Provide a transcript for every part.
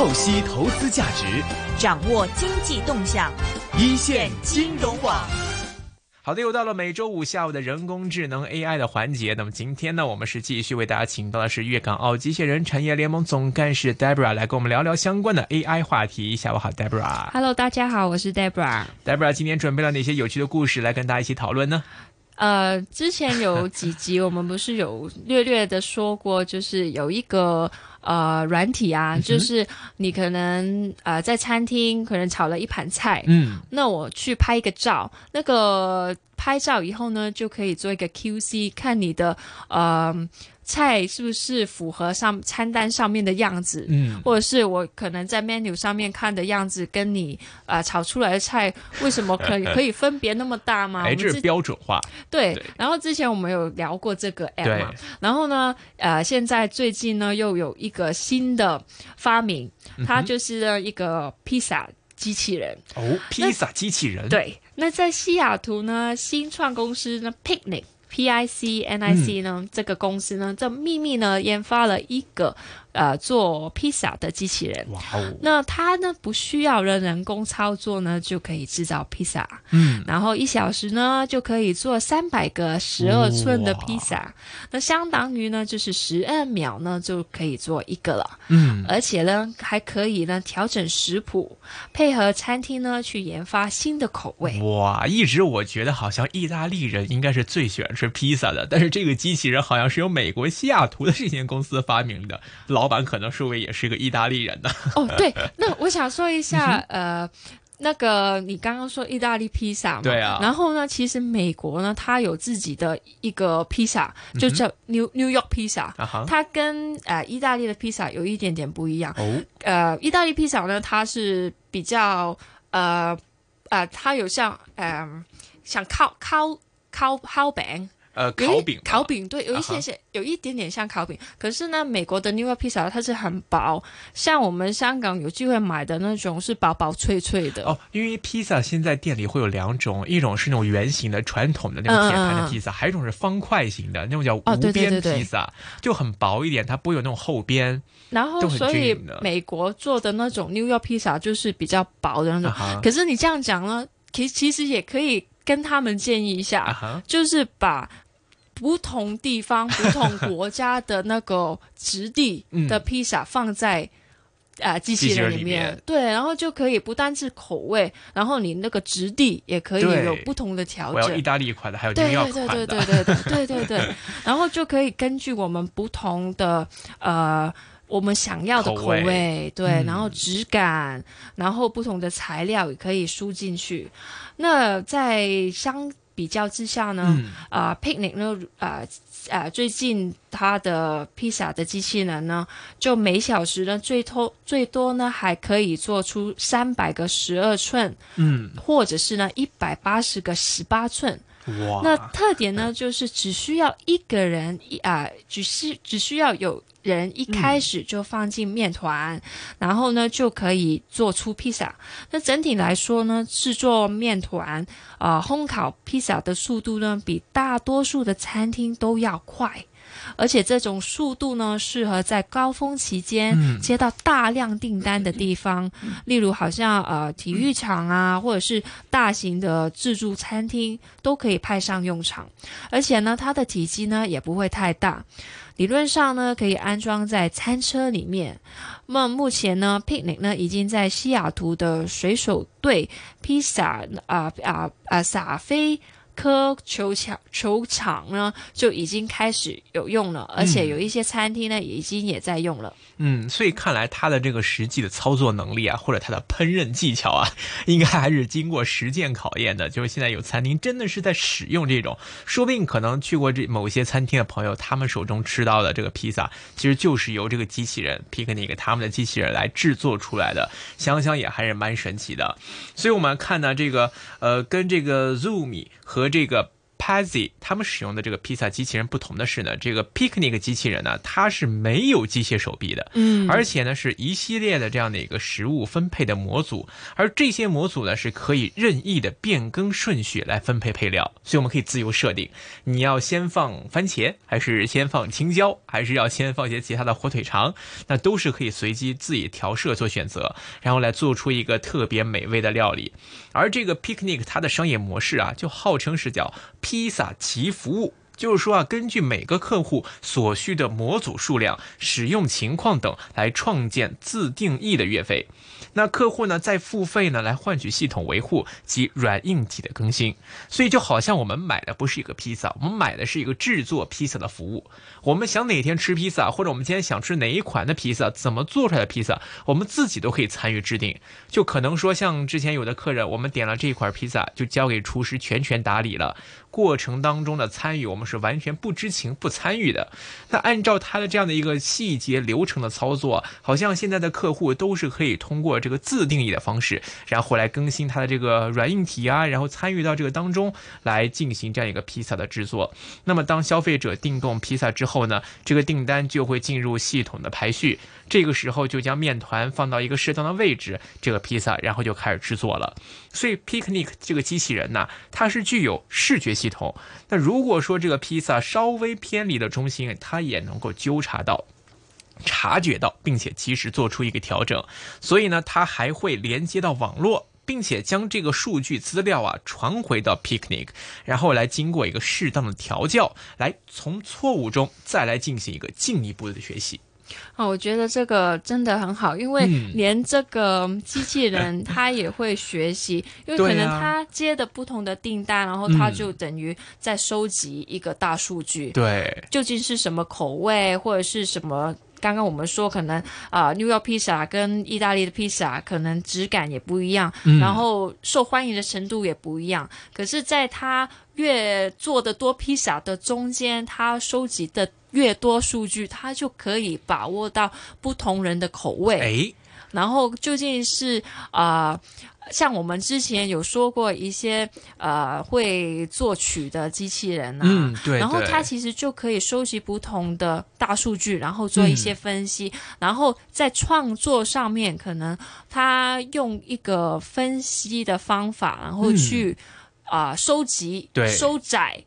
透析投资价值，掌握经济动向，一线金融网。好的，又到了每周五下午的人工智能 AI 的环节。那么今天呢，我们是继续为大家请到的是粤港澳机械人产业联盟总干事 Debra 来跟我们聊聊相关的 AI 话题。下午好，Debra。Hello，大家好，我是 Debra。Debra 今天准备了哪些有趣的故事来跟大家一起讨论呢？呃，之前有几集我们不是有略略的说过，就是有一个呃软体啊，就是你可能呃在餐厅可能炒了一盘菜，嗯，那我去拍一个照，那个拍照以后呢，就可以做一个 QC，看你的呃菜是不是符合上餐单上面的样子，嗯，或者是我可能在 menu 上面看的样子，跟你啊、呃炒出来的菜为什么可以可以分别那么大吗？哎，这是标准化。对对，然后之前我们有聊过这个 app 嘛，然后呢，呃，现在最近呢又有一个新的发明，嗯它就是一个披萨机器人。哦，披萨机器人。，对，那在西雅图呢，新创公司呢 Picnic。P I C N I C 呢，这个公司呢，这秘密呢研发了一个呃做披萨的机器人。哇哦，那它呢不需要人人工操作呢，就可以制造披萨。嗯，然后一小时呢就可以做三百个十二寸的披萨，那相当于呢就是十二秒呢就可以做一个了，嗯，而且呢还可以呢调整食谱，配合餐厅呢去研发新的口味。哇，一直我觉得好像意大利人应该是最喜欢吃披萨的，但是这个机器人好像是由美国西雅图的这间公司发明的，老板可能是位也是个意大利人呢？哦，对，那我想说一下，嗯呃。那个，你刚刚说意大利披萨嘛？对啊然后呢，其实美国呢，它有自己的一个披萨，就叫 New、New York 披萨。啊，它跟呃意大利的披萨有一点点不一样。哦，呃，意大利披萨呢，它是比较呃呃，它有像呃像烤烤烤烤饼，呃，烤饼，烤饼对，有一些些、有一点点像烤饼。可是呢，美国的 New York 披萨它是很薄，像我们香港有机会买的那种是薄薄脆脆的。哦，因为披萨现在店里会有两种，一种是那种圆形的传统的那种铁盘的披萨，还有一种是方块型的那种叫无边对披萨，就很薄一点，它不会有那种厚边。然后所以美国做的那种 New York 披萨就是比较薄的那种。可是你这样讲呢，其其实也可以跟他们建议一下。就是把不同地方、不同国家的那个质地 的披萨放在。啊，机器人人里面，对，然后就可以不单是口味，然后你那个质地也可以有不同的调整我要意。大利款的，还有对对。对对对对对对对，然后就可以根据我们不同的呃我们想要的口口味味，对，嗯。然后质感，然后不同的材料也可以输进去。那在相比较之下呢，嗯，啊、p i c n i c 呢，啊、啊，最近它的披萨的机器人呢，就每小时呢最多最多呢还可以做出三百个十二寸，嗯，或者是呢一百八十个十八寸。哇，那特点呢，就是只需要一个人一啊、只需只需要有人一开始就放进面团，然后呢就可以做出披萨。那整体来说呢，制作面团啊、烘烤披萨的速度呢，比大多数的餐厅都要快。而且这种速度呢，适合在高峰期间嗯接到大量订单的地方，例如好像呃体育场啊，或者是大型的自助餐厅，都可以派上用场。而且呢，它的体积呢也不会太大，理论上呢可以安装在餐车里面。那么目前呢，Picnic 呢已经在西雅图的水手队披萨啊啊啊撒菲。科球场球场呢就已经开始有用了，而且有一些餐厅呢已经也在用了。嗯，所以看来它的这个实际的操作能力啊，或者它的烹饪技巧啊，应该还是经过实践考验的。就是现在有餐厅真的是在使用这种，说不定可能去过这某些餐厅的朋友，他们手中吃到的这个披萨，其实就是由这个机器人 Picnic 他们的机器人来制作出来的，想想也还是蛮神奇的。所以我们看呢，这个呃，跟这个 Zoom 和这个 Pazzi 他们使用的这个披萨机器人不同的是呢，这个 Picnic 机器人呢，它是没有机械手臂的，嗯而且呢是一系列的这样的一个食物分配的模组，而这些模组呢是可以任意的变更顺序来分配配料，所以我们可以自由设定，你要先放番茄，还是先放青椒，还是要先放些其他的火腿肠，那都是可以随机自己调设做选择，然后来做出一个特别美味的料理。而这个 Picnic 它的商业模式啊，就号称是叫披萨其服务。就是说啊，根据每个客户所需的模组数量、使用情况等来创建自定义的月费。那客户呢再付费呢来换取系统维护及软硬体的更新。所以就好像我们买的不是一个披萨，我们买的是一个制作披萨的服务。我们想哪天吃披萨，或者我们今天想吃哪一款的披萨，怎么做出来的披萨，我们自己都可以参与制定。就可能说，像之前有的客人，我们点了这一块披萨，就交给厨师全权打理了。过程当中的参与，我们是完全不知情、不参与的。那按照他的这样的一个细节流程的操作，好像现在的客户都是可以通过这个自定义的方式，然后来更新它的这个软硬体啊，然后参与到这个当中来进行这样一个披萨的制作。那么当消费者订购披萨之后呢，这个订单就会进入系统的排序，这个时候就将面团放到一个适当的位置，这个披萨然后就开始制作了。所以 Picnic 这个机器人呢，它是具有视觉系统。那如果说这个披萨稍微偏离了中心，它也能够纠察到。察觉到，并且及时做出一个调整，所以呢，它还会连接到网络，并且将这个数据资料啊传回到 Picnic，然后来经过一个适当的调教，来从错误中再来进行一个进一步的学习。哦，我觉得这个真的很好，因为嗯。连这个机器人 它也会学习，因为可能它接的不同的订单，然后它嗯。就等于在收集一个大数据，对，究竟是什么口味或者是什么。刚刚我们说，可能啊、New York 披萨跟意大利的披萨可能质感也不一样，嗯。然后受欢迎的程度也不一样。可是，在它越做的多披萨的中间，它收集的越多数据，它就可以把握到不同人的口味。哎，然后究竟是啊、像我们之前有说过一些呃会作曲的机器人啊，嗯，对，然后对它其实就可以收集不同的大数据，然后做一些分析，嗯。然后在创作上面，可能它用一个分析的方法，然后去啊、收集、嗯对。收窄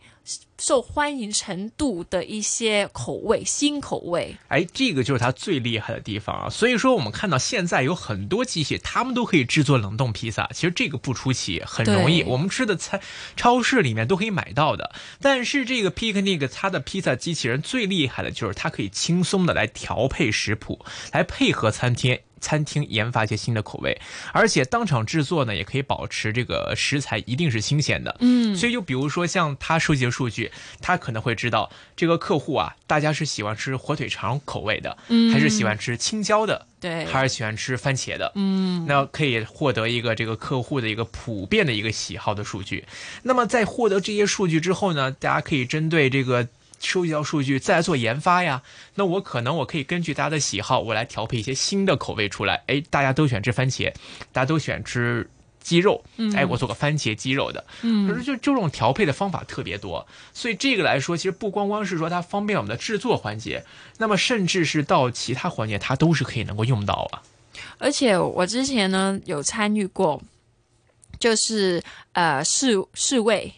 受欢迎程度的一些口味，新口味。哎，这个就是它最厉害的地方啊！所以说，我们看到现在有很多机器，他们都可以制作冷冻披萨。其实这个不出奇，很容易，我们吃的菜超市里面都可以买到的。但是这个 Picnic 它的披萨机器人最厉害的就是它可以轻松的来调配食谱，来配合餐厅。餐厅研发一些新的口味，而且当场制作呢，也可以保持这个食材一定是新鲜的。嗯，所以就比如说像他收集的数据，他可能会知道这个客户啊，大家是喜欢吃火腿肠口味的，嗯还是喜欢吃青椒的，对，还是喜欢吃番茄的。嗯，那可以获得一个这个客户的一个普遍的一个喜好的数据。那么在获得这些数据之后呢，大家可以针对这个收集到数据再来做研发呀。那我可能我可以根据大家的喜好，我来调配一些新的口味出来。哎，大家都喜欢吃番茄，大家都喜欢吃。鸡肉，哎，我做个番茄鸡肉的，嗯可是就这种调配的方法特别多，所以这个来说，其实不光光是说它方便我们的制作环节，那么甚至是到其他环节，它都是可以能够用到啊。而且我之前呢有参与过，就是呃试试味。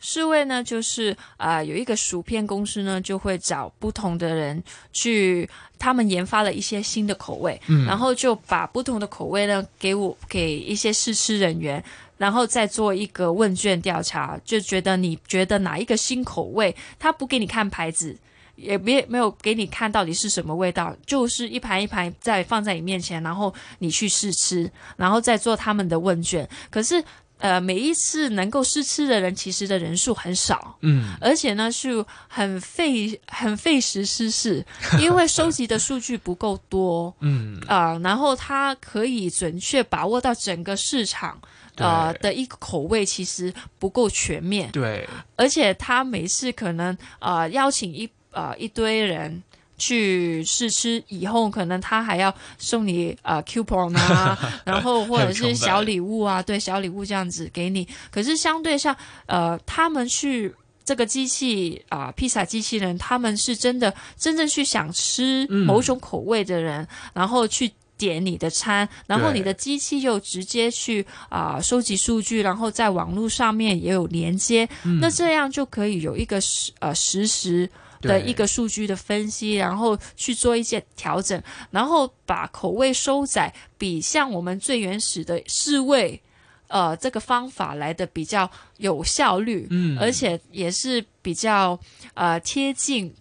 试味呢，就是呃有一个薯片公司呢，就会找不同的人去，他们研发了一些新的口味，嗯然后就把不同的口味呢给我给一些试吃人员，然后再做一个问卷调查，就觉得你觉得哪一个新口味，他不给你看牌子，也没没有给你看到底是什么味道，就是一盘一盘在放在你面前，然后你去试吃，然后再做他们的问卷。可是呃，每一次能够试吃的人，其实的人数很少，嗯，而且呢是很费很费时失事，因为收集的数据不够多。嗯，啊、然后它可以准确把握到整个市场，呃的一个口味其实不够全面，对，而且他每次可能呃邀请一呃一堆人去试吃以后，可能他还要送你呃 coupon 啊，然后或者是小礼物啊，对，小礼物这样子给你。可是相对上，呃，他们去这个机器啊，披萨机器人，他们是真的真正去想吃某种口味的人，然后去。点你的餐，然后你的机器又直接去啊收集数据，然后在网络上面也有连接，那这样就可以有一个实呃实时的一个数据的分析，然后去做一些调整，然后把口味收窄，比像我们最原始的试味呃这个方法来的比较有效率，嗯，而且也是比较呃贴近。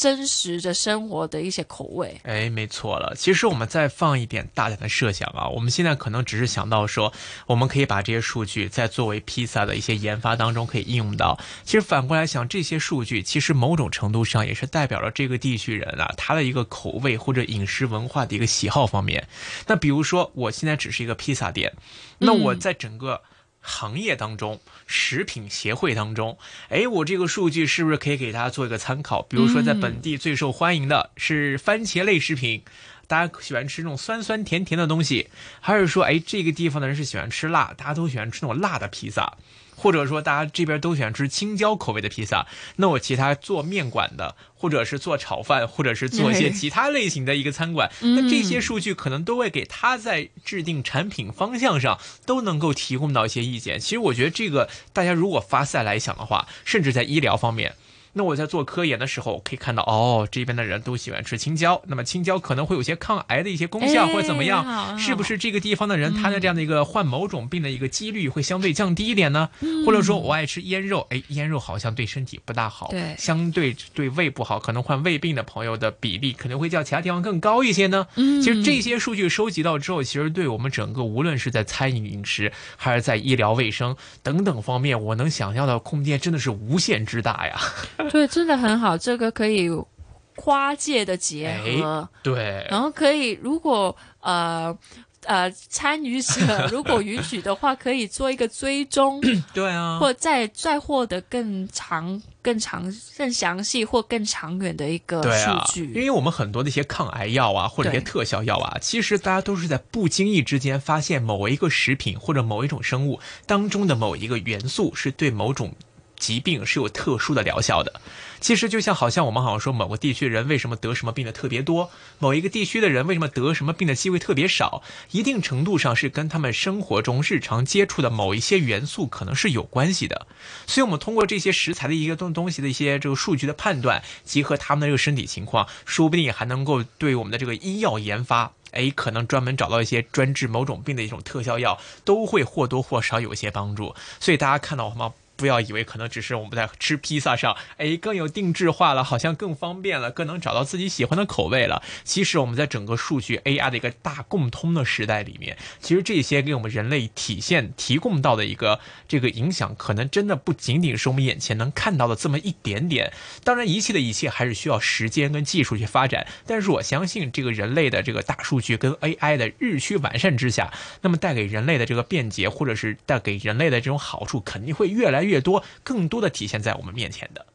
真实的生活的一些口味，哎，没错了。其实我们再放一点大胆的设想啊，我们现在可能只是想到说，我们可以把这些数据在作为披萨的一些研发当中可以应用到。其实反过来想，这些数据其实某种程度上也是代表了这个地区人啊他的一个口味或者饮食文化的一个喜好方面。那比如说，我现在只是一个披萨店，那我在整个。行业当中，食品协会当中，哎，我这个数据是不是可以给大家做一个参考？比如说，在本地最受欢迎的是番茄类食品，大家喜欢吃那种酸酸甜甜的东西，还是说，哎，这个地方的人是喜欢吃辣，大家都喜欢吃那种辣的披萨。或者说大家这边都喜欢吃青椒口味的披萨，那我其他做面馆的，或者是做炒饭，或者是做一些其他类型的一个餐馆，那这些数据可能都会给他在制定产品方向上都能够提供到一些意见。其实我觉得这个大家如果发散来想的话，甚至在医疗方面。那我在做科研的时候，可以看到哦，这边的人都喜欢吃青椒。那么青椒可能会有些抗癌的一些功效，或者怎么样？是不是这个地方的人他的这样的一个患某种病的一个几率会相对降低一点呢？或者说我爱吃腌肉，哎，腌肉好像对身体不大好，对，相对对胃不好，可能患胃病的朋友的比例可能会较其他地方更高一些呢。其实这些数据收集到之后，其实对我们整个无论是在餐饮饮食，还是在医疗卫生等等方面，我能想象的空间真的是无限之大呀。对，真的很好，这个可以跨界的结合，对，然后可以如果呃呃参与者 如果允许的话，可以做一个追踪，对啊，或再再获得更长、更长、更详细或更长远的一个数据。因为我们很多的一些抗癌药啊，或者一些特效药啊，其实大家都是在不经意之间发现某一个食品或者某一种生物当中的某一个元素是对某种。疾病是有特殊的疗效的，其实就像好像我们好像说某个地区人为什么得什么病的特别多，某一个地区的人为什么得什么病的机会特别少，一定程度上是跟他们生活中日常接触的某一些元素可能是有关系的。所以，我们通过这些食材的一个东东西的一些这个数据的判断，结合他们的这个身体情况，说不定还能够对我们的这个医药研发，哎，可能专门找到一些专治某种病的一种特效药，都会或多或少有一些帮助。所以大家看到吗？不要以为可能只是我们在吃披萨上，哎，更有定制化了，好像更方便了，更能找到自己喜欢的口味了。其实我们在整个数据 AI 的一个大共通的时代里面，其实这些给我们人类体现提供到的一个这个影响，可能真的不仅仅是我们眼前能看到的这么一点点。当然，一切的一切还是需要时间跟技术去发展。但是我相信，这个人类的这个大数据跟 AI 的日趋完善之下，那么带给人类的这个便捷，或者是带给人类的这种好处，肯定会越来越。越多，更多的体现在我们面前的。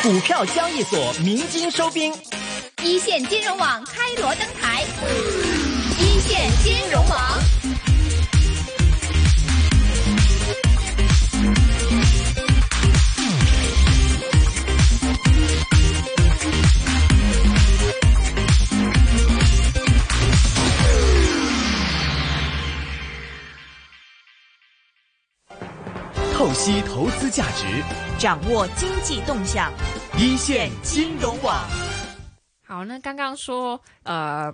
股票交易所鸣金收兵，一线金融网开锣登台，一线金融网。析投资价值，掌握经济动向，一线金融网。好，那刚刚说，呃，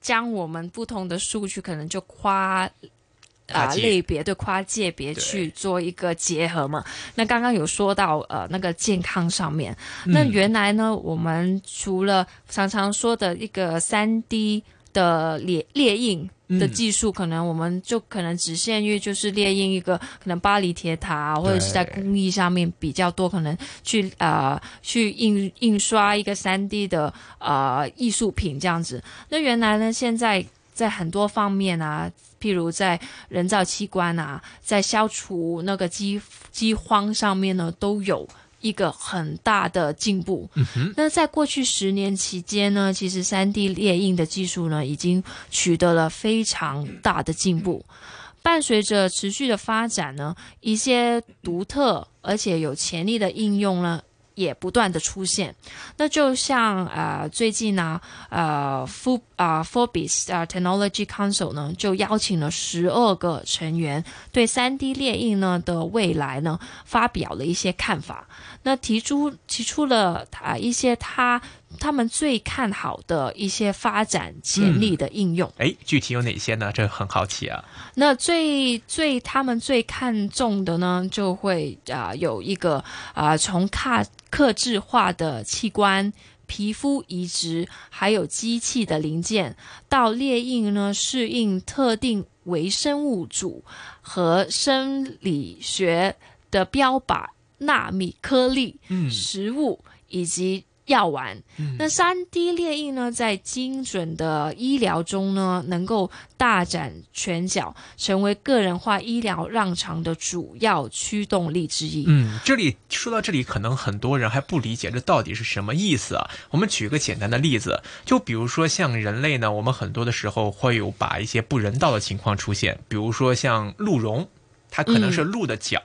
将我们不同的数据可能就跨啊类别对跨界别去做一个结合嘛。那刚刚有说到呃那个健康上面，那原来呢，我们除了常常说的一个三 D 的列列印。的技术可能我们就可能只限于就是列印一个可能巴黎铁塔或者是在工艺上面比较多，可能去呃去印印刷一个三 D 的呃艺术品这样子。那原来呢，现在在很多方面啊，譬如在人造器官啊，在消除那个饥饥荒上面呢，都有。一个很大的进步。嗯，那在过去十年期间呢，其实三 D 列印的技术呢，已经取得了非常大的进步。伴随着持续的发展呢，一些独特而且有潜力的应用呢，也不断的出现。那就像呃最近呢，呃 F 啊 Forbes 啊 Technology Council 呢，就邀请了十二个成员，对三 D 列印呢的未来呢发表了一些看法。那提出提出了啊一些他他们最看好的一些发展潜力的应用。哎，具体有哪些呢？这很好奇啊。那最最他们最看重的呢，就会啊、有一个啊、从卡克制化的器官。皮肤移植，还有机器的零件，到列印呢，适应特定微生物组和生理学的标靶纳米颗粒、嗯食物以及药丸。那三 D 列印呢，在精准的医疗中呢，能够大展拳脚，成为个人化医疗让长的主要驱动力之一。嗯，这里说到这里，可能很多人还不理解这到底是什么意思啊。我们举个简单的例子，就比如说像人类呢，我们很多的时候会有把一些不人道的情况出现，比如说像鹿茸，它可能是鹿的脚，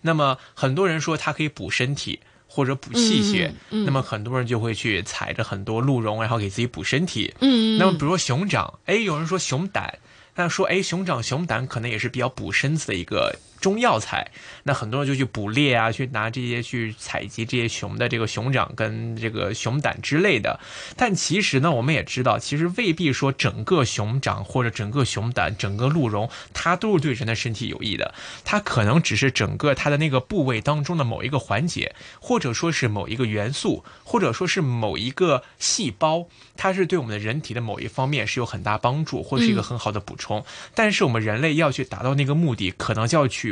那么很多人说它可以补身体。或者补气血，嗯嗯那么很多人就会去采着很多鹿茸，然后给自己补身体。嗯，那么比如说熊掌，哎，有人说熊胆，那说哎熊掌、熊胆可能也是比较补身子的一个中药材。那很多人就去捕猎啊，去拿这些去采集这些熊的这个熊掌跟这个熊胆之类的。但其实呢，我们也知道，其实未必说整个熊掌或者整个熊胆、整个鹿茸，它都是对人的身体有益的。它可能只是整个它的那个部位当中的某一个环节，或者说是某一个元素，或者说是某一个细胞，它是对我们的人体的某一方面是有很大帮助，或者是一个很好的补充。但是我们人类要去达到那个目的，可能就要去。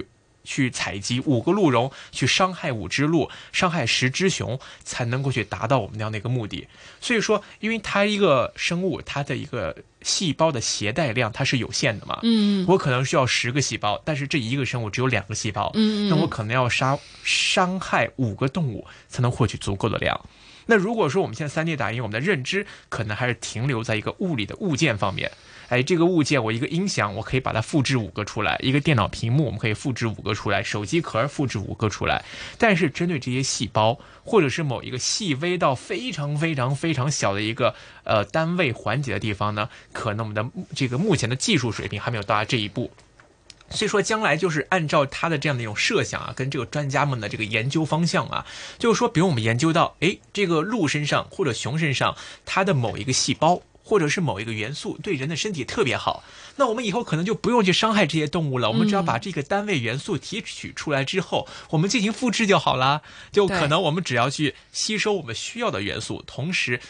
去采集五个鹿茸，去伤害五只鹿，伤害十只熊，才能够去达到我们那样的一个目的。所以说，因为它一个生物，它的一个细胞的携带量它是有限的嘛，嗯我可能需要十个细胞，但是这一个生物只有两个细胞，嗯那我可能要杀伤害五个动物才能获取足够的量。那如果说我们现在三 D 打印，我们的认知可能还是停留在一个物理的物件方面。哎，这个物件我一个音响，我可以把它复制五个出来；一个电脑屏幕，我们可以复制五个出来；手机壳复制五个出来。但是针对这些细胞，或者是某一个细微到非常非常非常小的一个呃单位环节的地方呢，可能我们的这个目前的技术水平还没有到达这一步。所以说，将来就是按照他的这样的一种设想啊，跟这个专家们的这个研究方向啊，就是说，比如我们研究到，诶，这个鹿身上或者熊身上，它的某一个细胞或者是某一个元素对人的身体特别好，那我们以后可能就不用去伤害这些动物了，我们只要把这个单位元素提取出来之后，我们进行复制就好啦。就可能我们只要去吸收我们需要的元素，同时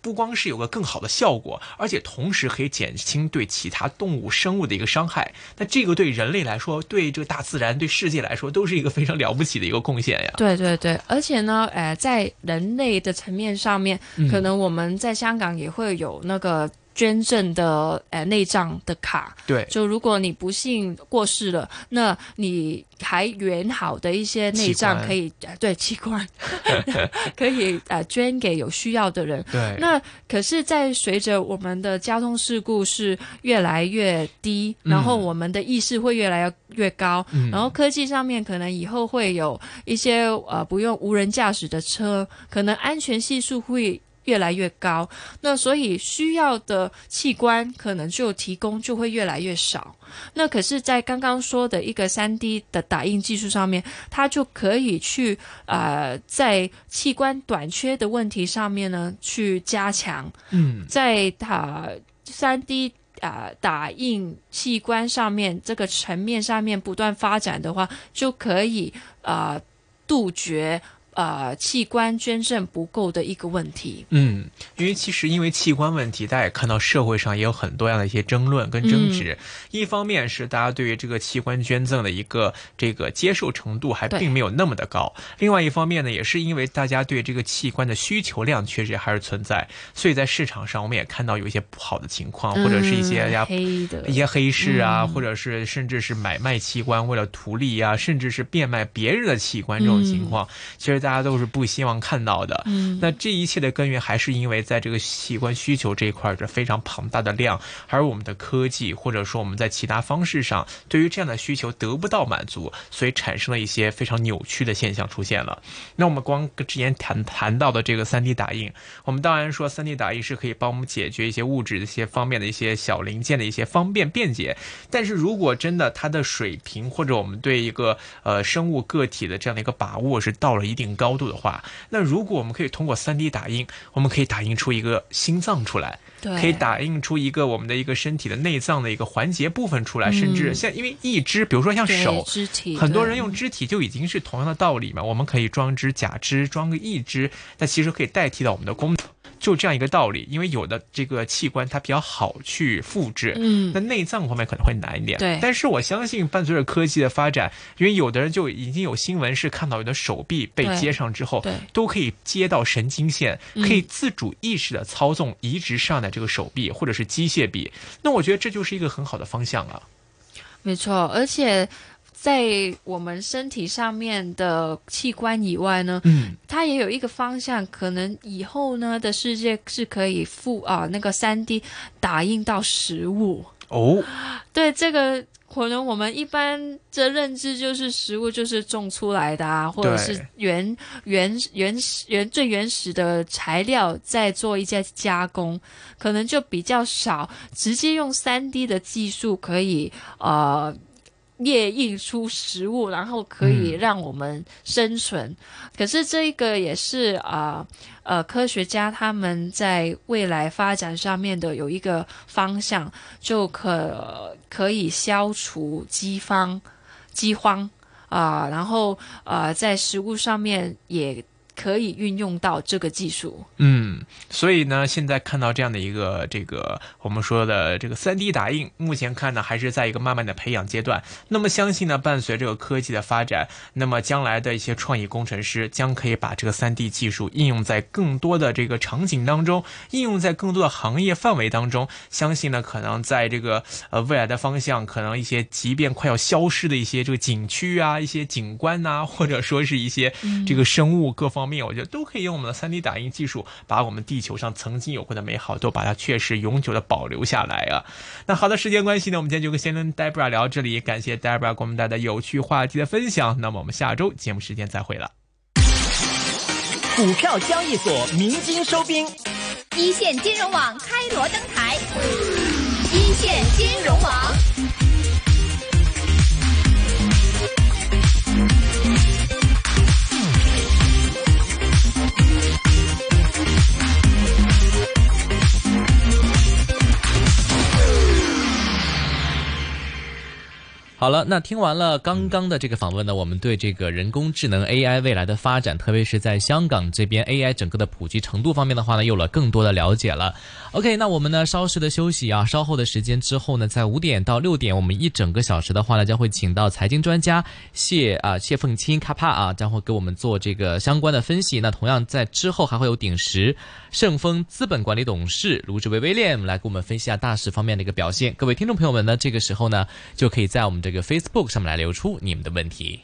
不光是有个更好的效果，而且同时可以减轻对其他动物生物的一个伤害。那这个对人类来说，对这个大自然、对世界来说，都是一个非常了不起的一个贡献呀。对对对，而且呢，呃，在人类的层面上面，嗯可能我们在香港也会有那个捐赠的呃内脏的卡，对，就如果你不幸过世了，那你还原好的一些内脏可以呃对器官。可以呃捐给有需要的人。对，那可是，在随着我们的交通事故是越来越低，然后我们的意识会越来越高，嗯。然后科技上面可能以后会有一些呃不用无人驾驶的车，可能安全系数会。越来越高，那所以需要的器官可能就提供就会越来越少。那可是，在刚刚说的一个三 D 的打印技术上面，它就可以去呃，在器官短缺的问题上面呢去加强，嗯，在它三 D 啊、打印器官上面这个层面上面不断发展的话，就可以啊、呃杜绝。呃，器官捐赠不够的一个问题。嗯，因为其实因为器官问题，大家也看到社会上也有很多样的一些争论跟争执。一方面是大家对于这个器官捐赠的一个这个接受程度还并没有那么的高，另外一方面呢，也是因为大家对这个器官的需求量确实还是存在，所以在市场上我们也看到有一些不好的情况，或者是一些嗯呀黑的一些黑市啊，或者是甚至是买卖器官为了图利啊、甚至是变卖别人的器官这种情况，其实大家都是不希望看到的。嗯那这一切的根源还是因为在这个器官需求这一块儿是非常庞大的量，而我们的科技或者说我们在其他方式上对于这样的需求得不到满足，所以产生了一些非常扭曲的现象出现了。那我们光之前谈谈到的这个三 D 打印，我们当然说三 D 打印是可以帮我们解决一些物质的一些方面的一些小零件的一些方便便捷，但是如果真的它的水平或者我们对一个呃生物个体的这样的一个把握是到了一定高度的话，那如果我们可以通过 3D 打印，我们可以打印出一个心脏出来。可以打印出一个我们的一个身体的内脏的一个环节部分出来，甚至像因为义肢，比如说像手，肢体，很多人用肢体就已经是同样的道理嘛。我们可以装只假肢，装个义肢，那其实可以代替到我们的功能，就这样一个道理。因为有的这个器官它比较好去复制，嗯那内脏方面可能会难一点。对但是我相信伴随着科技的发展，因为有的人就已经有新闻是看到有的手臂被接上之后对，都可以接到神经线，嗯可以自主意识的操纵移植上的这个手臂或者是机械臂。那我觉得这就是一个很好的方向啊。没错，而且在我们身体上面的器官以外呢，嗯，它也有一个方向，可能以后呢的世界是可以附啊那个三 D 打印到食物。哦，对这个。可能我们一般的认知就是食物就是种出来的啊，或者是原原原始原最原始的材料再做一些加工，可能就比较少。直接用三 D 的技术可以呃列印出食物，然后可以嗯让我们生存。可是这个也是啊呃科学家他们在未来发展上面的有一个方向，就可可以消除饥荒饥荒啊、然后呃在食物上面也可以运用到这个技术。嗯，所以呢，现在看到这样的一个这个我们说的这个三 D 打印，目前看呢还是在一个慢慢的培养阶段。那么相信呢，伴随这个科技的发展，那么将来的一些创意工程师将可以把这个三 D 技术应用在更多的这个场景当中，应用在更多的行业范围当中。相信呢，可能在这个呃未来的方向，可能一些即便快要消失的一些这个景区啊、一些景观呐、或者说是一些这个生物各方面，我觉得都可以用我们的 3D 打印技术，把我们地球上曾经有过的美好，都把它确实永久的保留下来啊。那好的，时间关系呢，我们今天就先跟 Debra 聊到这里，感谢 Debra 给我们带来的有趣话题的分享。那么我们下周节目时间再会了。股票交易所鸣金收兵，一线金融网开锣登台，一线金融网。好了，那听完了刚刚的这个访问呢，我们对这个人工智能 AI 未来的发展，特别是在香港这边 AI 整个的普及程度方面的话呢，有了更多的了解了。OK，那我们呢稍事的休息啊，稍后的时间之后呢，在五点到六点，我们一整个小时的话呢，将会请到财经专家谢啊谢凤清卡帕啊，将会给我们做这个相关的分析。那同样在之后还会有鼎石盛丰资本管理董事卢志威威廉来给我们分析一下大势方面的一个表现。各位听众朋友们呢，这个时候呢，就可以在我们这个 Facebook 上面来流出你们的问题。